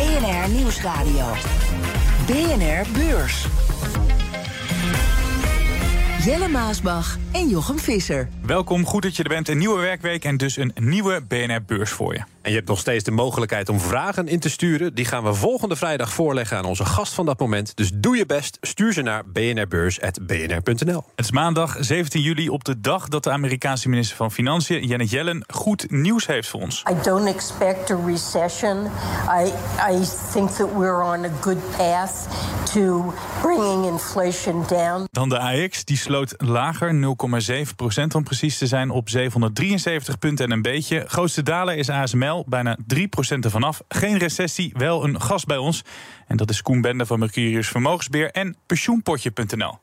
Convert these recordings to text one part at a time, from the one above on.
BNR Nieuwsradio. BNR Beurs. Jelle Maasbach en Jochem Visser. Welkom, goed dat je er bent. Een nieuwe werkweek en dus een nieuwe BNR-beurs voor je. En je hebt nog steeds de mogelijkheid om vragen in te sturen. Die gaan we volgende vrijdag voorleggen aan onze gast van dat moment. Dus doe je best, stuur ze naar bnrbeurs.bnr.nl. Het is maandag 17 juli op de dag dat de Amerikaanse minister van Financiën, Janet Yellen, goed nieuws heeft voor ons. I don't expect a recession. I, I think that we're on a good path to bringing inflation down. Dan de AX, die sloot lager, 0,7 procent om precies te zijn, op 773 punten en een beetje. Grootste daler is ASML bijna 3% ervan af. Geen recessie, wel een gast bij ons. En dat is Koen Bende van Mercurius Vermogensbeheer en pensioenpotje.nl.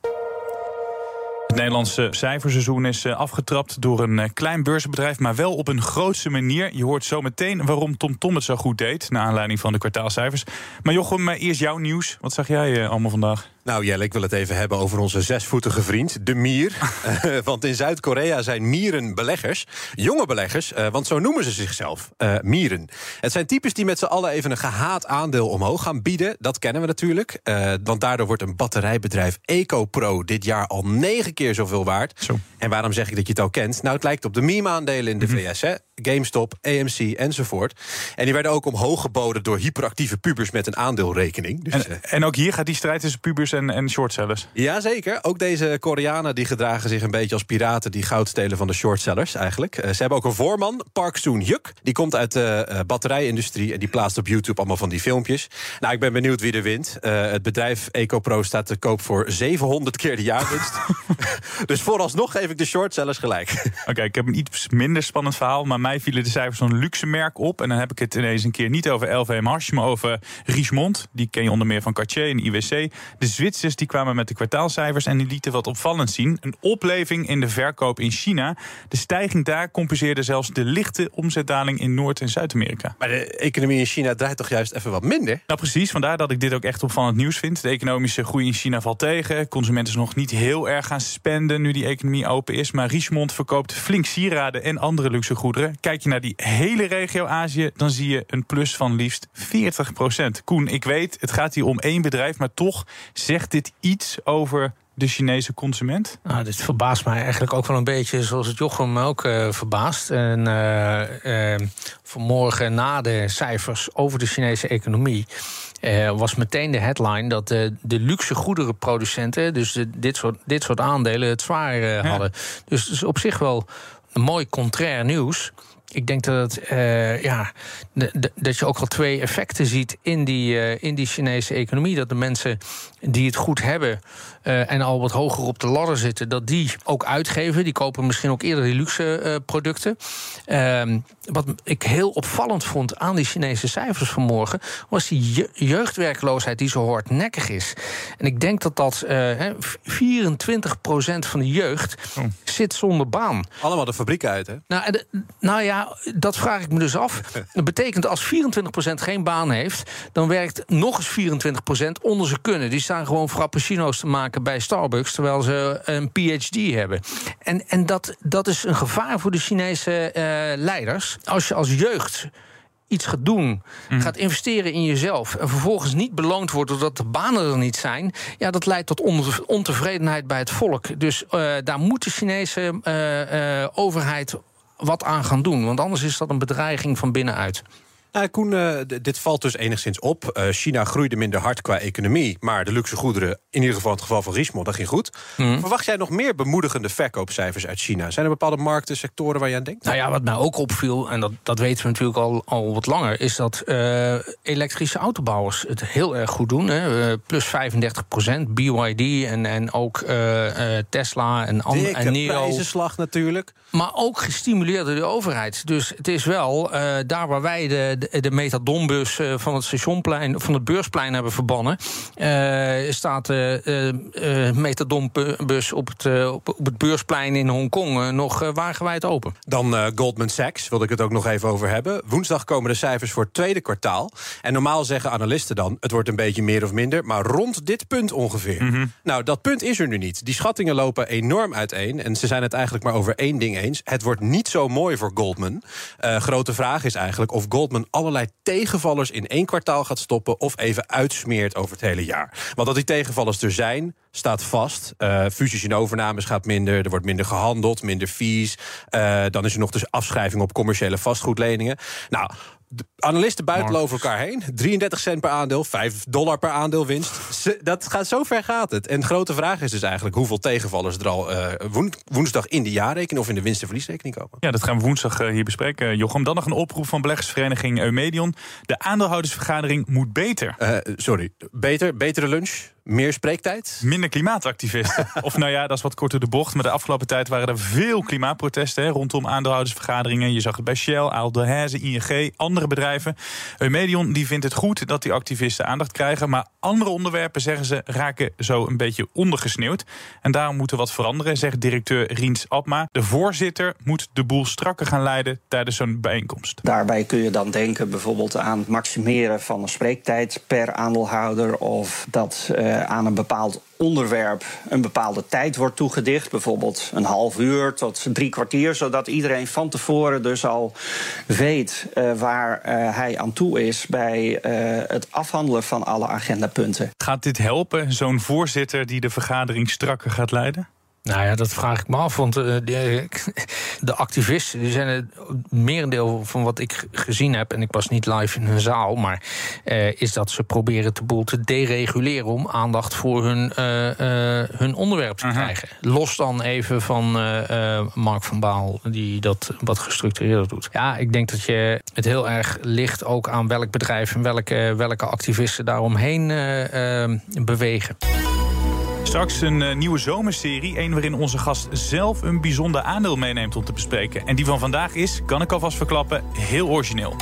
Het Nederlandse cijferseizoen is eh, afgetrapt door een eh, klein beursbedrijf, maar wel op een grootse manier. Je hoort zo meteen waarom Tom het zo goed deed, naar aanleiding van de kwartaalcijfers. Maar Jochem, eh, eerst jouw nieuws. Wat zag jij allemaal vandaag? Nou Jelle, ik wil het even hebben over onze zesvoetige vriend, de mier. want in Zuid-Korea zijn mieren beleggers. Jonge beleggers, want zo noemen ze zichzelf, mieren. Het zijn types die met z'n allen even een gehaat aandeel omhoog gaan bieden. Dat kennen we natuurlijk. want daardoor wordt een batterijbedrijf EcoPro dit jaar al negen keer zoveel waard. Zo. En waarom zeg ik dat je het al kent? Nou, het lijkt op de meme-aandelen in de Mhm. VS, hè? GameStop, AMC enzovoort. En die werden ook omhoog geboden door hyperactieve pubers met een aandeelrekening. Dus, eh, En, en ook hier gaat die strijd tussen pubers en, en shortsellers. Jazeker, ook deze Koreanen die gedragen zich een beetje als piraten... die goud stelen van de shortsellers eigenlijk. Eh, ze hebben ook een voorman, Park Soon-hyuk. Die komt uit de eh, batterijindustrie en die plaatst op YouTube allemaal van die filmpjes. Nou, ik ben benieuwd wie er wint. Het bedrijf EcoPro staat te koop voor 700 keer de jaarwinst. dus vooralsnog geef ik de shortsellers gelijk. Oké, ik heb een iets minder spannend verhaal. Maar mij vielen de cijfers van een luxe merk op. En dan heb ik het ineens een keer niet over LVMH, maar over Richemont. Die ken je onder meer van Cartier en IWC. De Zwitsers die kwamen met de kwartaalcijfers en die lieten wat opvallend zien. Een opleving in de verkoop in China. De stijging daar compenseerde zelfs de lichte omzetdaling in Noord- en Zuid-Amerika. Maar de economie in China draait toch juist even wat minder? Nou precies, vandaar dat ik dit ook echt opvallend nieuws vind. De economische groei in China valt tegen. Consumenten zijn nog niet heel erg gaan spenden nu die economie open is. Maar Richemont verkoopt flink sieraden en andere luxe goederen. Kijk je naar die hele regio Azië, dan zie je een plus van liefst 40% Koen, ik weet, het gaat hier om één bedrijf, maar toch zegt dit iets over de Chinese consument? Nou, dit verbaast mij eigenlijk ook wel een beetje zoals het Jochem ook eh, verbaast. En eh, eh, vanmorgen na de cijfers over de Chinese economie. was meteen de headline dat de luxe goederenproducenten, dus de- dit, soort, dit soort aandelen, het zwaar eh, Ja. hadden. Dus het is op zich wel een mooi contrair nieuws. Ik denk dat, het, eh, ja, de- dat je ook al twee effecten ziet in die, eh, in die Chinese economie. Dat de mensen die het goed hebben eh, en al wat hoger op de ladder zitten, dat die ook uitgeven. Die kopen misschien ook eerder die luxe eh, producten. Ehm, wat ik heel opvallend vond aan die Chinese cijfers vanmorgen, was die je- jeugdwerkloosheid die zo hardnekkig is. En ik denk dat dat eh, hè, 24% van de jeugd Oh. zit zonder baan. Allemaal de fabriek uit, hè? Nou, de- nou ja, dat vraag ik me dus af. Dat betekent als 24% geen baan heeft, dan werkt nog eens 24% onder ze kunnen. Die staan gewoon frappuccino's te maken bij Starbucks, terwijl ze een PhD hebben. En, en dat, dat is een gevaar voor de Chinese eh, leiders. Als je als jeugd iets gaat doen, gaat investeren in jezelf... en vervolgens niet beloond wordt doordat de banen er niet zijn... ja, dat leidt tot on- ontevredenheid bij het volk. Dus eh, daar moet de Chinese eh, overheid wat aan gaan doen. Want anders is dat een bedreiging van binnenuit. Nou, Koen, eh, dit valt dus enigszins op. Eh, China groeide minder hard qua economie. Maar de luxe goederen, in ieder geval in het geval van Richemont, dat ging goed. Mhm. Verwacht jij nog meer bemoedigende verkoopcijfers uit China? Zijn er bepaalde markten, sectoren waar je aan denkt? Nou ja, wat mij ook opviel, en dat, dat weten we natuurlijk al, al wat langer... is dat elektrische autobouwers het heel erg goed doen. Hè. Plus 35 procent, BYD en, en ook Tesla en, an- Dikke en Nio. prijzenslag natuurlijk. Maar ook gestimuleerd door de overheid. Dus het is wel, daar waar wij de, de, de, metadonbus eh, van het stationplein, van het beursplein hebben verbannen, eh, staat de uh, metadonbus op het, op, op, het beursplein in Hongkong nog wagenwijd open. Dan Goldman Sachs, wilde ik het ook nog even over hebben. Woensdag komen de cijfers voor het tweede kwartaal. En normaal zeggen analisten dan, het wordt een beetje meer of minder, maar rond dit punt ongeveer. Mhm. Nou, dat punt is er nu niet. Die schattingen lopen enorm uiteen en ze zijn het eigenlijk maar over één ding eens. Het wordt niet zo mooi voor Goldman. grote vraag is eigenlijk of Goldman allerlei tegenvallers in één kwartaal gaat stoppen of even uitsmeert over het hele jaar. Want dat die tegenvallers er zijn, staat vast. Uh, fusies en overnames gaat minder, er wordt minder gehandeld, minder fees. Uh, dan is er nog dus afschrijving op commerciële vastgoedleningen. Nou, de analisten buiten over elkaar heen. 33 cent per aandeel, 5 dollar per aandeel winst. dat gaat, zo ver gaat het. En de grote vraag is dus eigenlijk hoeveel tegenvallers er al uh, woensdag in de jaarrekening of in de winst- en verliesrekening komen. Ja, dat gaan we woensdag uh, hier bespreken, Jochem. Dan nog een oproep van beleggersvereniging Eumedion. De aandeelhoudersvergadering moet beter. Uh, sorry, beter, betere lunch, meer spreektijd? Minder klimaatactivisten. of nou ja, dat is wat korter de bocht. Maar de afgelopen tijd waren er veel klimaatprotesten hè, rondom aandeelhoudersvergaderingen. Je zag het bij Shell, Aldehaze, ING, andere bedrijven. Eumedion die vindt het goed dat die activisten aandacht krijgen. Maar andere onderwerpen, zeggen ze, raken zo een beetje ondergesneeuwd. En daarom moet er wat veranderen, zegt directeur Riens Abma. De voorzitter moet de boel strakker gaan leiden tijdens zo'n bijeenkomst. Daarbij kun je dan denken bijvoorbeeld aan het maximeren van een spreektijd per aandeelhouder. Of dat uh, eh, aan een bepaald onderwerp een bepaalde tijd wordt toegedicht. Bijvoorbeeld een half uur tot drie kwartier. Zodat iedereen van tevoren dus al weet uh, waar uh, hij aan toe is bij het afhandelen van alle agendapunten. Gaat dit helpen, zo'n voorzitter die de vergadering strakker gaat leiden? Nou ja, dat vraag ik me af. Want uh, de, de, activisten die zijn het merendeel van wat ik gezien heb, en ik was niet live in een zaal, maar uh, is dat ze proberen de boel te dereguleren om aandacht voor hun, uh, hun onderwerp te -huh. krijgen. Los dan even van Mark van Baal, die dat wat gestructureerder doet. Ja, ik denk dat je het heel erg ligt ook aan welk bedrijf en welke, welke activisten daaromheen bewegen. Straks een uh, nieuwe zomerserie. Een waarin onze gast zelf een bijzonder aandeel meeneemt om te bespreken. En die van vandaag is, kan ik alvast verklappen, heel origineel.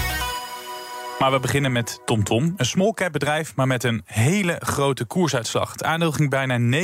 Maar we beginnen met TomTom. Tom. Een small cap bedrijf, maar met een hele grote koersuitslag. Het aandeel ging bijna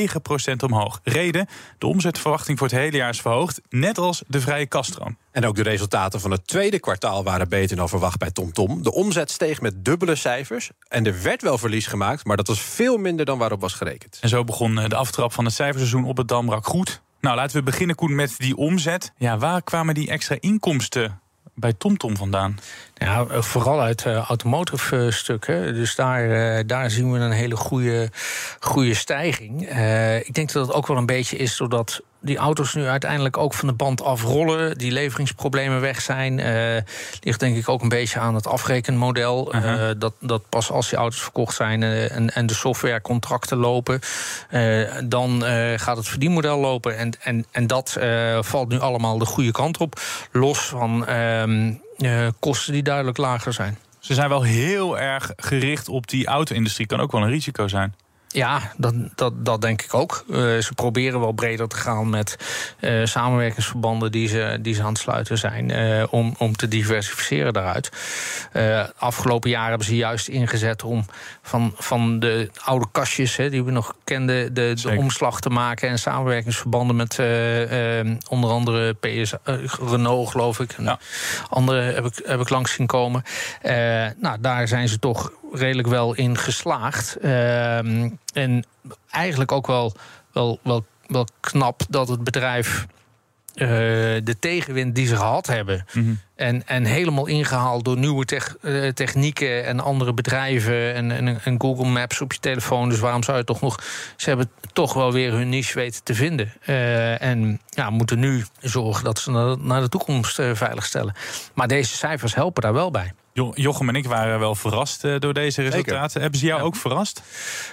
9% omhoog. Reden, de omzetverwachting voor het hele jaar is verhoogd. Net als de vrije kaststroom. En ook de resultaten van het tweede kwartaal waren beter dan verwacht bij TomTom. Tom. De omzet steeg met dubbele cijfers. En er werd wel verlies gemaakt, maar dat was veel minder dan waarop was gerekend. En zo begon de aftrap van het cijferseizoen op het Damrak goed. Nou, laten we beginnen, Koen, met die omzet. Ja, waar kwamen die extra inkomsten bij TomTom vandaan? Ja, vooral uit uh, automotive uh, stukken. Dus daar, daar zien we een hele goede, goede stijging. ik denk dat het ook wel een beetje is doordat die auto's nu uiteindelijk ook van de band afrollen. Die leveringsproblemen weg zijn. ligt denk ik ook een beetje aan het afrekenmodel. -huh. dat, dat pas als die auto's verkocht zijn en, en de softwarecontracten lopen, dan gaat het verdienmodel lopen. En, en, en dat valt nu allemaal de goede kant op. Los van. Ehm, kosten die duidelijk lager zijn. Ze zijn wel heel erg gericht op die auto-industrie. Kan ook wel een risico zijn. Ja, dat, dat, dat denk ik ook. Uh, ze proberen wel breder te gaan met uh, samenwerkingsverbanden die ze, die ze aan het sluiten zijn. Uh, om, om te diversificeren daaruit. afgelopen jaar hebben ze juist ingezet om van, van de oude kastjes hè, die we nog kenden, de, de omslag te maken. En samenwerkingsverbanden met onder andere PS, Renault, geloof ik. Ja. Andere heb ik, heb ik langs zien komen. nou, daar zijn ze toch redelijk wel in geslaagd. Ehm, en eigenlijk ook wel, wel, wel, wel knap dat het bedrijf uh, de tegenwind die ze gehad hebben. Mm -hmm. en, en helemaal ingehaald door nieuwe tech, uh, technieken en andere bedrijven. En, en, en, Google Maps op je telefoon. Dus waarom zou je toch nog. Ze hebben toch wel weer hun niche weten te vinden. Uh, en ja, moeten nu zorgen dat ze naar, naar de toekomst veiligstellen. Maar deze cijfers helpen daar wel bij. Jochem en ik waren wel verrast uh, door deze resultaten. Zeker. Hebben ze jou ja. ook verrast?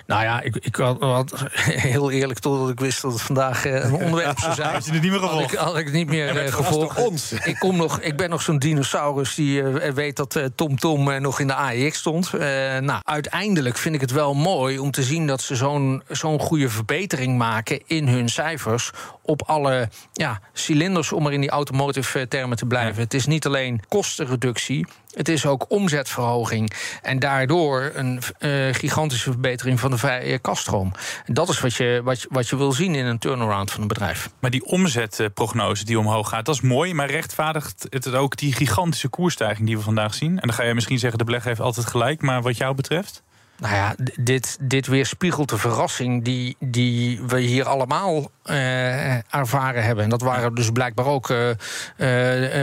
Nou ja, ik, ik had, had, heel eerlijk totdat ik wist dat het vandaag uh, een onderwerp zou zijn. had je het niet meer gevolgd? Had ik, had ik het niet meer uh, gevolgd. Ons. Ik, kom nog, ik ben nog zo'n dinosaurus die weet dat TomTom Tom, nog in de AEX stond. nou, uiteindelijk vind ik het wel mooi om te zien dat ze zo'n zo'n goede verbetering maken in hun cijfers op alle ja, cilinders, om er in die automotive eh, termen te blijven. Het is niet alleen kostenreductie. Het is ook omzetverhoging. En daardoor een uh, gigantische verbetering van de vrije kaststroom. En dat is wat je, wat, je, wat je wil zien in een turnaround van een bedrijf. Maar die omzetprognose die omhoog gaat, dat is mooi. Maar rechtvaardigt het ook die gigantische koersstijging die we vandaag zien? En dan ga je misschien zeggen, de belegger heeft altijd gelijk. Maar wat jou betreft? Nou ja, dit, dit weerspiegelt de verrassing die, die we hier allemaal uh, ervaren hebben. En dat waren dus blijkbaar ook uh, uh,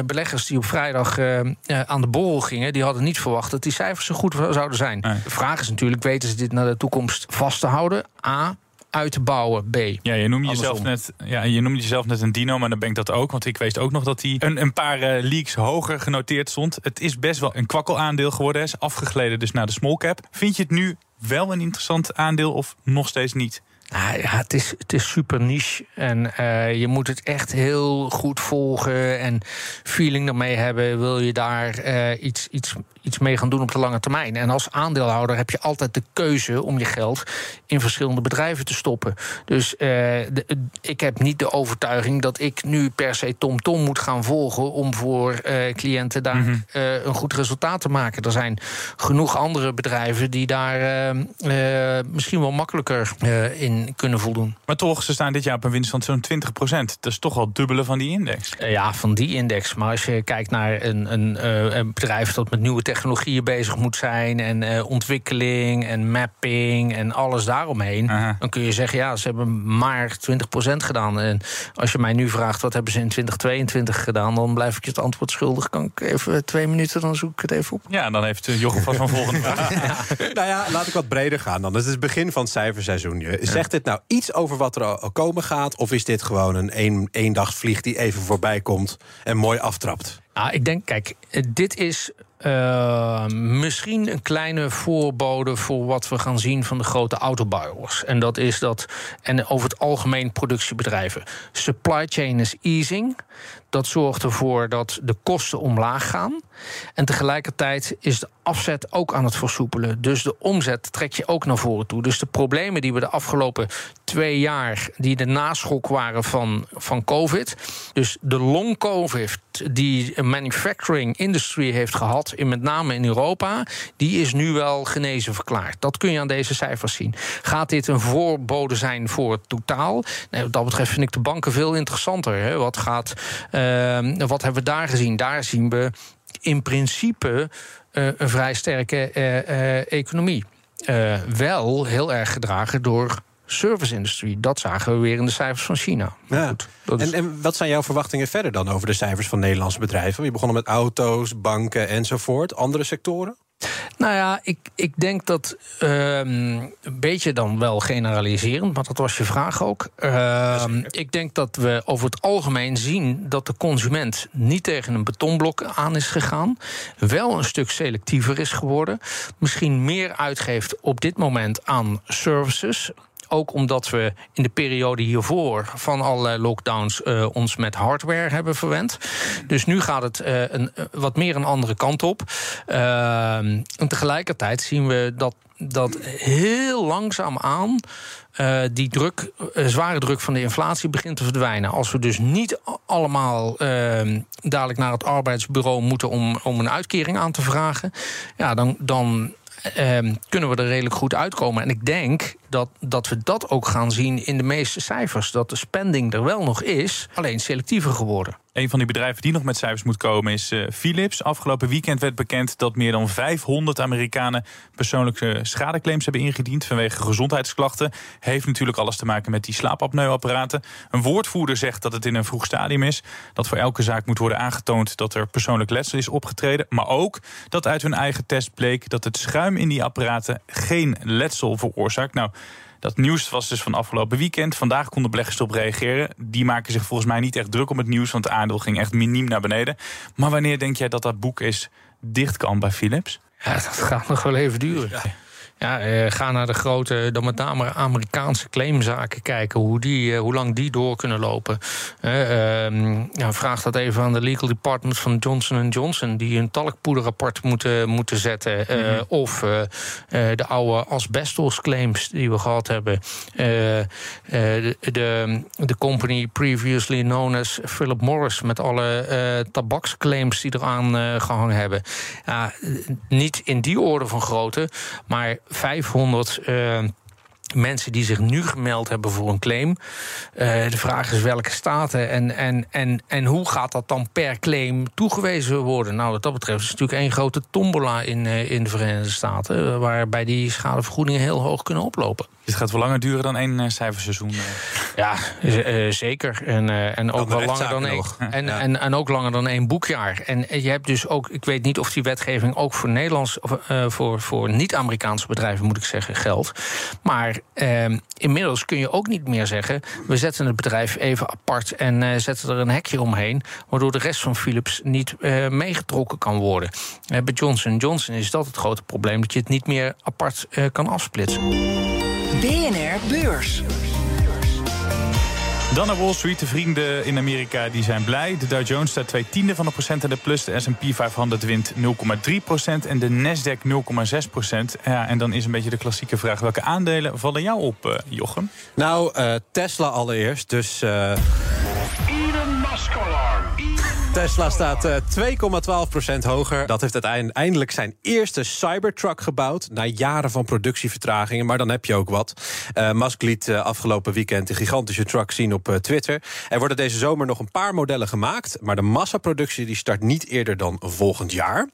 beleggers die op vrijdag aan de borrel gingen. Die hadden niet verwacht dat die cijfers zo goed zouden zijn. De vraag is natuurlijk, weten ze dit naar de toekomst vast te houden? A, uit te bouwen. B. Ja, je noemde, jezelf net, ja, je noemde jezelf net een dino, maar dan ben ik dat ook. Want ik wist ook nog dat hij een, een paar uh, leaks hoger genoteerd stond. Het is best wel een kwakkelaandeel geworden. Is afgegleden dus naar de small cap. Vind je het nu wel een interessant aandeel of nog steeds niet? Nou ja, het is, het is super niche. En uh, je moet het echt heel goed volgen en feeling ermee hebben. Wil je daar uh, iets, iets, iets mee gaan doen op de lange termijn? En als aandeelhouder heb je altijd de keuze om je geld in verschillende bedrijven te stoppen. Dus uh, de, ik heb niet de overtuiging dat ik nu per se TomTom Tom moet gaan volgen om voor cliënten daar mm -hmm. een goed resultaat te maken. Er zijn genoeg andere bedrijven die daar misschien wel makkelijker in kunnen voldoen. Maar toch, ze staan dit jaar op een winst van zo'n 20 procent. Dat is toch wel dubbele van die index. Ja, van die index. Maar als je kijkt naar een, een, eh, een bedrijf dat met nieuwe technologieën bezig moet zijn... en uh, ontwikkeling en mapping en alles daaromheen... Aha. dan kun je zeggen, ja, ze hebben maar 20 procent gedaan. En als je mij nu vraagt, wat hebben ze in 2022 gedaan... dan blijf ik je het antwoord schuldig. Kan ik even twee minuten, dan zoek ik het even op. Ja, dan heeft Jochem vast van volgende vraag. ja. Nou ja, laat ik wat breder gaan dan. Het is het begin van het cijferseizoen. Je zegt dit nou iets over wat er komen gaat? Of is dit gewoon een een, eendagsvlieg die even voorbij komt en mooi aftrapt? Nou, ik denk, kijk, dit is uh, misschien een kleine voorbode voor wat we gaan zien van de grote autobouwers. En dat is dat, en over het algemeen productiebedrijven. Supply chain is easing. Dat zorgt ervoor dat de kosten omlaag gaan. En tegelijkertijd is de afzet ook aan het versoepelen. Dus de omzet trek je ook naar voren toe. Dus de problemen die we de afgelopen twee jaar, die de naschok waren van, van COVID. Dus de long COVID die een manufacturing industry heeft gehad, in met name in Europa, die is nu wel genezen verklaard. Dat kun je aan deze cijfers zien. Gaat dit een voorbode zijn voor het totaal? Nee, wat dat betreft vind ik de banken veel interessanter. Hè? Wat, gaat, uh, wat hebben we daar gezien? Daar zien we in principe uh, een vrij sterke uh, economie. wel heel erg gedragen door service-industrie. Dat zagen we weer in de cijfers van China. Ja. Goed, en, is... en, wat zijn jouw verwachtingen verder dan over de cijfers van Nederlandse bedrijven? Je begonnen met auto's, banken enzovoort. Andere sectoren? Nou ja, ik, ik denk dat uh, een beetje dan wel generaliserend, maar dat was je vraag ook. Uh, ik denk dat we over het algemeen zien dat de consument niet tegen een betonblok aan is gegaan. Wel een stuk selectiever is geworden. Misschien meer uitgeeft op dit moment aan services. Ook omdat we in de periode hiervoor van allerlei lockdowns uh, ons met hardware hebben verwend. Dus nu gaat het uh, een, wat meer een andere kant op. Uh, en tegelijkertijd zien we dat, dat heel langzaam aan. Die druk, zware druk van de inflatie begint te verdwijnen. Als we dus niet allemaal uh, dadelijk naar het arbeidsbureau moeten om, om een uitkering aan te vragen, ja, dan, dan kunnen we er redelijk goed uitkomen. En ik denk dat, dat we dat ook gaan zien in de meeste cijfers. Dat de spending er wel nog is, alleen selectiever geworden. Een van die bedrijven die nog met cijfers moet komen is uh, Philips. Afgelopen weekend werd bekend dat meer dan 500 Amerikanen persoonlijke schadeclaims hebben ingediend vanwege gezondheidsklachten. Heeft natuurlijk alles te maken met die slaapapneuapparaten. Een woordvoerder zegt dat het in een vroeg stadium is. Dat voor elke zaak moet worden aangetoond dat er persoonlijk letsel is opgetreden. Maar ook dat uit hun eigen test bleek dat het schuim in die apparaten geen letsel veroorzaakt. Nou, dat nieuws was dus van afgelopen weekend. Vandaag konden beleggers erop reageren. Die maken zich volgens mij niet echt druk om het nieuws, want het aandeel ging echt miniem naar beneden. Maar wanneer denk jij dat dat boek is dicht kan bij Philips? Ja, dat gaat nog wel even duren. Ja, eh, ga naar de grote, dan met name Amerikaanse claimzaken kijken. Hoe, die, eh, hoe lang die door kunnen lopen. Eh, ehm, ja, vraag dat even aan de legal department van Johnson Johnson. Die een talkpoederrapport moeten, moeten zetten. Mhm. Of de oude asbestos claims die we gehad hebben. De, de, company previously known as Philip Morris. Met alle tabaksclaims die eraan eh, gehangen hebben. Ja, niet in die orde van grootte, maar 500 eh, mensen die zich nu gemeld hebben voor een claim. Eh, de vraag is welke staten en, en, en, en hoe gaat dat dan per claim toegewezen worden? Nou, wat dat betreft is het natuurlijk één grote tombola in, eh, in de Verenigde Staten, waarbij die schadevergoedingen heel hoog kunnen oplopen. Dit gaat wel langer duren dan één eh, cijferseizoen. eh. Ja, eh, zeker. En, en ook wel langer dan één. En, Ja. en, en ook langer dan één boekjaar. En je hebt dus ook, ik weet niet of die wetgeving ook voor Nederlands, of eh, voor, voor niet-Amerikaanse bedrijven, moet ik zeggen, geldt. Maar eh, inmiddels kun je ook niet meer zeggen. We zetten het bedrijf even apart en zetten er een hekje omheen. Waardoor de rest van Philips niet meegetrokken kan worden. Bij Johnson Johnson is dat het grote probleem, dat je het niet meer apart kan afsplitsen. BNR Beurs. Dan naar Wall Street. De vrienden in Amerika die zijn blij. De Dow Jones staat twee tiende van een procent in de plus. De S&P 500 wint 0,3 procent. En de Nasdaq 0,6 procent. Ja, en dan is een beetje de klassieke vraag. Welke aandelen vallen jou op, eh, Jochem? Nou, eh, Tesla allereerst. Dus eh, Tesla staat eh, 2,12% hoger. Dat heeft uiteindelijk eindelijk zijn eerste Cybertruck gebouwd. Na jaren van productievertragingen. Maar dan heb je ook wat. Eh, Musk liet eh, afgelopen weekend de gigantische truck zien op eh, Twitter. Er worden deze zomer nog een paar modellen gemaakt. Maar de massaproductie die start niet eerder dan volgend jaar.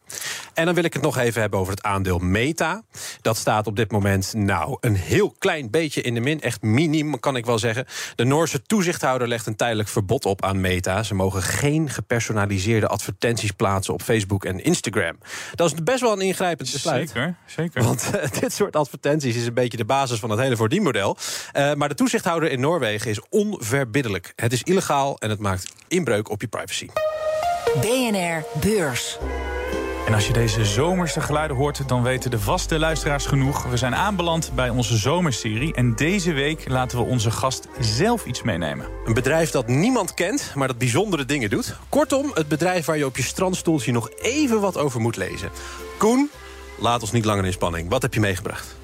En dan wil ik het nog even hebben over het aandeel Meta. Dat staat op dit moment nou een heel klein beetje in de min. Echt minim, kan ik wel zeggen. De Noorse toezichthouder legt een tijdelijk verbod op aan Meta. Ze mogen geen gepersonaliseerde advertenties plaatsen op Facebook en Instagram. Dat is best wel een ingrijpend besluit. Zeker, zeker. Want eh, dit soort advertenties is een beetje de basis van het hele verdienmodel. Eh, maar de toezichthouder in Noorwegen is onverbiddelijk. Het is illegaal en het maakt inbreuk op je privacy. BNR Beurs. En als je deze zomerse geluiden hoort, dan weten de vaste luisteraars genoeg. We zijn aanbeland bij onze zomerserie. En deze week laten we onze gast zelf iets meenemen. Een bedrijf dat niemand kent, maar dat bijzondere dingen doet. Kortom, het bedrijf waar je op je strandstoeltje nog even wat over moet lezen. Koen, laat ons niet langer in spanning. Wat heb je meegebracht?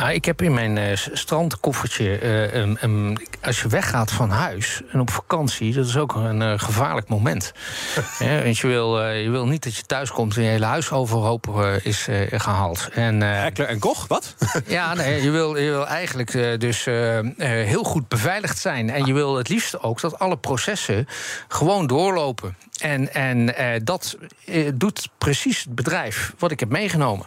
Nou, ik heb in mijn eh, strandkoffertje. eh, als je weggaat van huis en op vakantie, dat is ook een eh, gevaarlijk moment. Want je wil, je wil niet dat je thuis komt en je hele huis overhoop is eh, gehaald. En, Heckler en Koch, wat? ja, nee, je, wil, je wil eigenlijk dus heel goed beveiligd zijn. En je wil het liefst ook dat alle processen gewoon doorlopen. En, en eh, dat eh, doet precies het bedrijf wat ik heb meegenomen.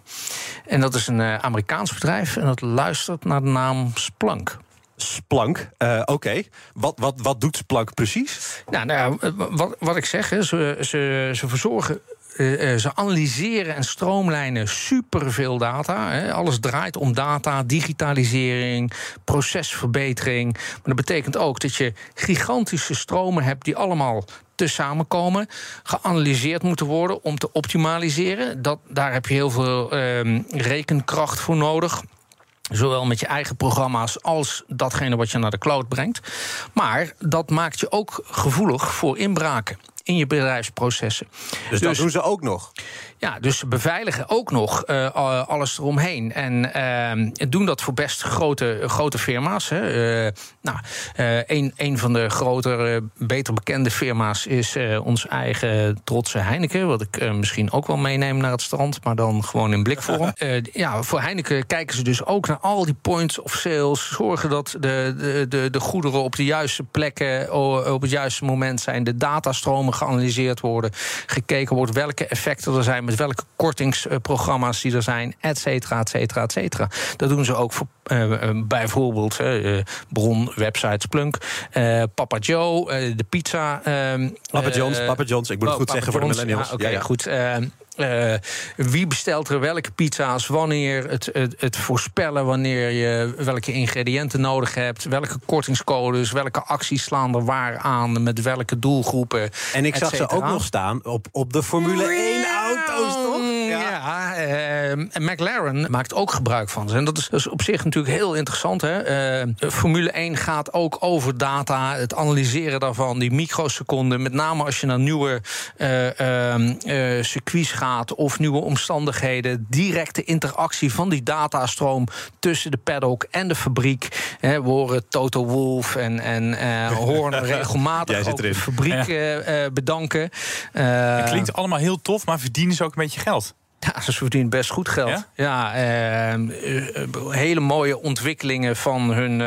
En dat is een eh, Amerikaans bedrijf en dat luistert naar de naam Splunk. Splank. Oké, wat, wat, wat doet Splank precies? Nou, nou wat, wat ik zeg, hè, ze, ze, ze verzorgen. Eh, eh, ze analyseren en stroomlijnen superveel data. Hè. Alles draait om data, digitalisering, procesverbetering. Maar dat betekent ook dat je gigantische stromen hebt die allemaal te samenkomen, geanalyseerd moeten worden om te optimaliseren. Dat, daar heb je heel veel ehm, rekenkracht voor nodig. Zowel met je eigen programma's als datgene wat je naar de cloud brengt. Maar dat maakt je ook gevoelig voor inbraken in je bedrijfsprocessen. Dus, dat doen ze ook nog. Ja, dus ze beveiligen ook nog eh, alles eromheen. En eh, doen dat voor best grote, grote firma's. Hè. Eh, nou, eh, een, een van de grotere, beter bekende firma's is ons eigen trotse Heineken. Wat ik misschien ook wel meeneem naar het strand, maar dan gewoon in blikvorm. Ja, voor Heineken kijken ze dus ook naar al die points of sales. Zorgen dat de, de, de, de goederen op de juiste plekken op het juiste moment zijn. De datastromen geanalyseerd worden. Gekeken wordt welke effecten er zijn met welke kortingsprogramma's die er zijn, et cetera, et cetera, et cetera. Dat doen ze ook voor eh, eh, bijvoorbeeld eh, eh, bron, website Splunk, eh, Papa Joe, eh, de pizza. ehm, Papa John's, Papa John's. Ik moet het oh, goed Papa zeggen voor de millennials. Ja, Oké, Ja, ja. goed. eh, eh, wie bestelt er welke pizza's, wanneer, het, het, het voorspellen wanneer je welke ingrediënten nodig hebt, welke kortingscodes, welke acties slaan er waar aan, met welke doelgroepen. En ik zag ze ook nog staan op, op de Formule 1 auto's, toch? Ja, Ja, eh, McLaren maakt ook gebruik van ze. En dat is, dat is op zich natuurlijk heel interessant. Hè? Eh, Formule 1 gaat ook over data, het analyseren daarvan, die microseconden. Met name als je naar nieuwe eh, ehm, eh, circuits gaat of nieuwe omstandigheden. Directe interactie van die datastroom tussen de paddock en de fabriek. Hè, we horen Toto Wolff en, en eh Horner regelmatig ook de fabriek Ja. bedanken. Eh, Het klinkt allemaal heel tof, maar verdienen ze ook een beetje geld. Ja, ze verdienen best goed geld. Ja? Ja, ehm, eh, hele mooie ontwikkelingen van hun,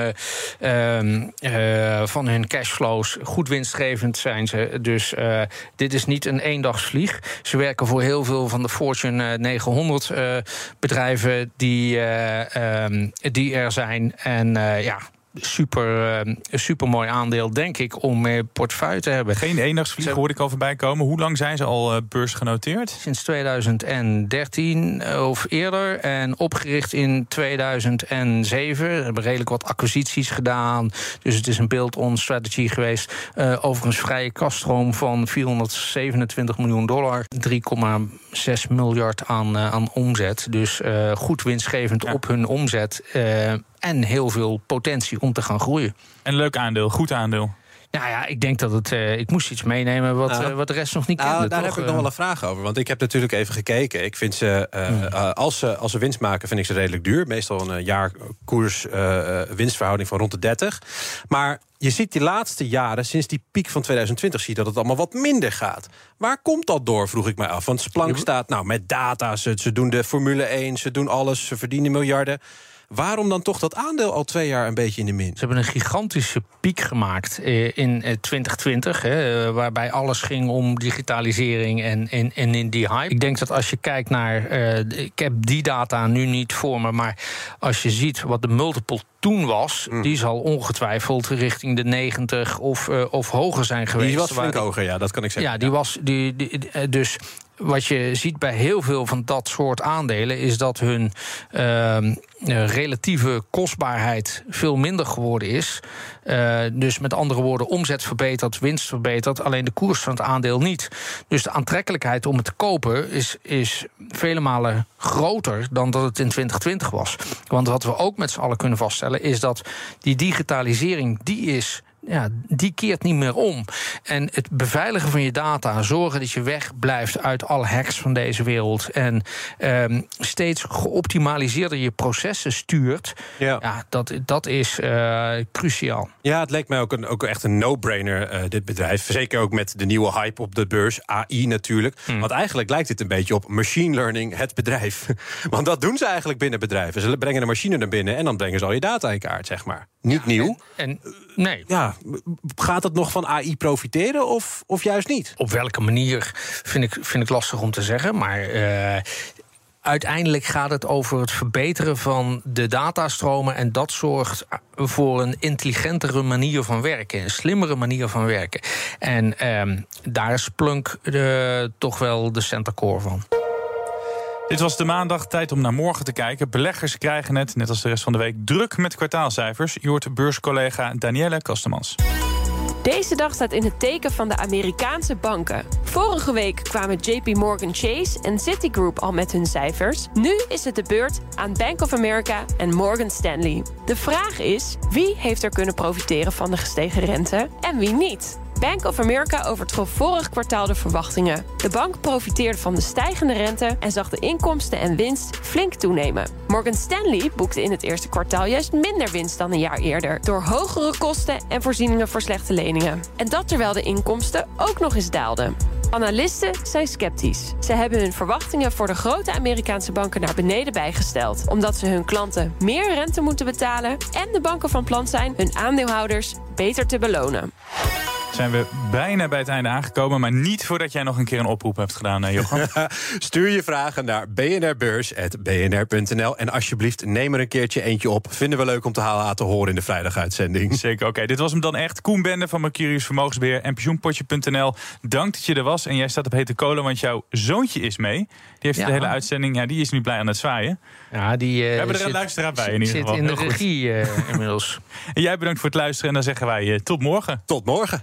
eh, ehm, eh, van hun cashflows. Goed winstgevend zijn ze. Dus eh, dit is niet een eendagsvlieg. Ze werken voor heel veel van de Fortune eh, 900 eh, bedrijven die, eh, ehm, die er zijn. En eh, ja. Super, eh, super mooi aandeel, denk ik, om portefeuille te hebben. Geen eendagsvlieg hoorde ik al voorbij komen. Hoe lang zijn ze al eh, beursgenoteerd? Sinds 2013 of eerder. En opgericht in 2007. We hebben redelijk wat acquisities gedaan. Dus het is een build-on strategy geweest. Eh, overigens vrije kaststroom van 427 miljoen dollar. 3,6 miljard aan, aan omzet. Dus goed winstgevend Ja. op hun omzet. En heel veel potentie om te gaan groeien. Een leuk aandeel, goed aandeel. Nou ja, ik denk dat het. eh, ik moest iets meenemen wat, Nou, eh, wat de rest nog niet kende. Nou, daar toch? heb ik nog wel een vraag over. Want ik heb natuurlijk even gekeken. Ik vind ze, eh, Hmm. als, ze als ze winst maken, vind ik ze redelijk duur. Meestal een jaar koers eh, eh, winstverhouding van rond de 30. Maar je ziet die laatste jaren, sinds die piek van 2020, zie je dat het allemaal wat minder gaat. Waar komt dat door, vroeg ik mij af. Want Splank staat nou met data, ze, ze doen de Formule 1, ze doen alles, ze verdienen miljarden. Waarom dan toch dat aandeel al twee jaar een beetje in de min? Ze hebben een gigantische piek gemaakt eh, in eh, 2020, hè, eh, waarbij alles ging om digitalisering en, en, in die hype. Ik denk dat als je kijkt naar, eh, ik heb die data nu niet voor me, maar als je ziet wat de multiple toen was, Mm. die zal ongetwijfeld richting de 90 of, eh, of hoger zijn geweest. Die was Waar flink hoger, ja, dat kan ik zeggen. ja, die was. Die, die- eh, dus wat je ziet bij heel veel van dat soort aandelen, is dat hun ehm, eh, relatieve kostbaarheid veel minder geworden is. Dus met andere woorden, omzet verbeterd, winst verbeterd, alleen de koers van het aandeel niet. Dus de aantrekkelijkheid om het te kopen is, is vele malen groter dan dat het in 2020 was. Want wat we ook met z'n allen kunnen vaststellen, is dat die digitalisering, die is ja, die keert niet meer om. En het beveiligen van je data, zorgen dat je weg blijft uit alle hacks van deze wereld. En ehm, steeds geoptimaliseerder je processen stuurt. Ja. Ja, dat, dat is eh, cruciaal. Ja, het leek mij ook, een, ook echt een no-brainer, eh, dit bedrijf. Zeker ook met de nieuwe hype op de beurs, AI natuurlijk. Want eigenlijk lijkt dit een beetje op machine learning, het bedrijf. Want dat doen ze eigenlijk binnen bedrijven. Ze brengen een machine naar binnen en dan brengen ze al je data in kaart, zeg maar. Niet nieuw. En nee. Ja, gaat het nog van AI profiteren of, of juist niet? Op welke manier vind ik, vind ik lastig om te zeggen. Maar eh, uiteindelijk gaat het over het verbeteren van de datastromen. En dat zorgt voor een intelligentere manier van werken. Een slimmere manier van werken. En ehm, daar is Plunk de, toch wel de center core van. Dit was de maandag, tijd om naar morgen te kijken. Beleggers krijgen het, net als de rest van de week, druk met kwartaalcijfers. Je hoort beurscollega Danielle Kastemans. Deze dag staat in het teken van de Amerikaanse banken. Vorige week kwamen JP Morgan Chase en Citigroup al met hun cijfers. Nu is het de beurt aan Bank of America en Morgan Stanley. De vraag is: wie heeft er kunnen profiteren van de gestegen rente en wie niet? Bank of America overtrof vorig kwartaal de verwachtingen. De bank profiteerde van de stijgende rente en zag de inkomsten en winst flink toenemen. Morgan Stanley boekte in het eerste kwartaal juist minder winst dan een jaar eerder, door hogere kosten en voorzieningen voor slechte leningen. En dat terwijl de inkomsten ook nog eens daalden. Analisten zijn sceptisch. Ze hebben hun verwachtingen voor de grote Amerikaanse banken naar beneden bijgesteld, omdat ze hun klanten meer rente moeten betalen en de banken van plan zijn hun aandeelhouders beter te belonen. Zijn we bijna bij het einde aangekomen, maar niet voordat jij nog een keer een oproep hebt gedaan, eh, Johan. Stuur je vragen naar bnrbeurs.bnr.nl. En alsjeblieft, neem er een keertje eentje op. Vinden we leuk om te halen laten horen in de vrijdaguitzending. Zeker, oké. Dit was hem dan echt. Koen Bende van Mercurius Vermogensbeheer en pensioenpotje.nl. Dank dat je er was. En jij staat op hete kolen, want jouw zoontje is mee. Die heeft Ja. de hele uitzending, ja, die is nu blij aan het zwaaien. Ja, die, eh, We hebben er een zit- luisteraar bij in ieder zit geval. in de regie eh, inmiddels. En jij bedankt voor het luisteren en dan zeggen wij tot morgen. Tot morgen.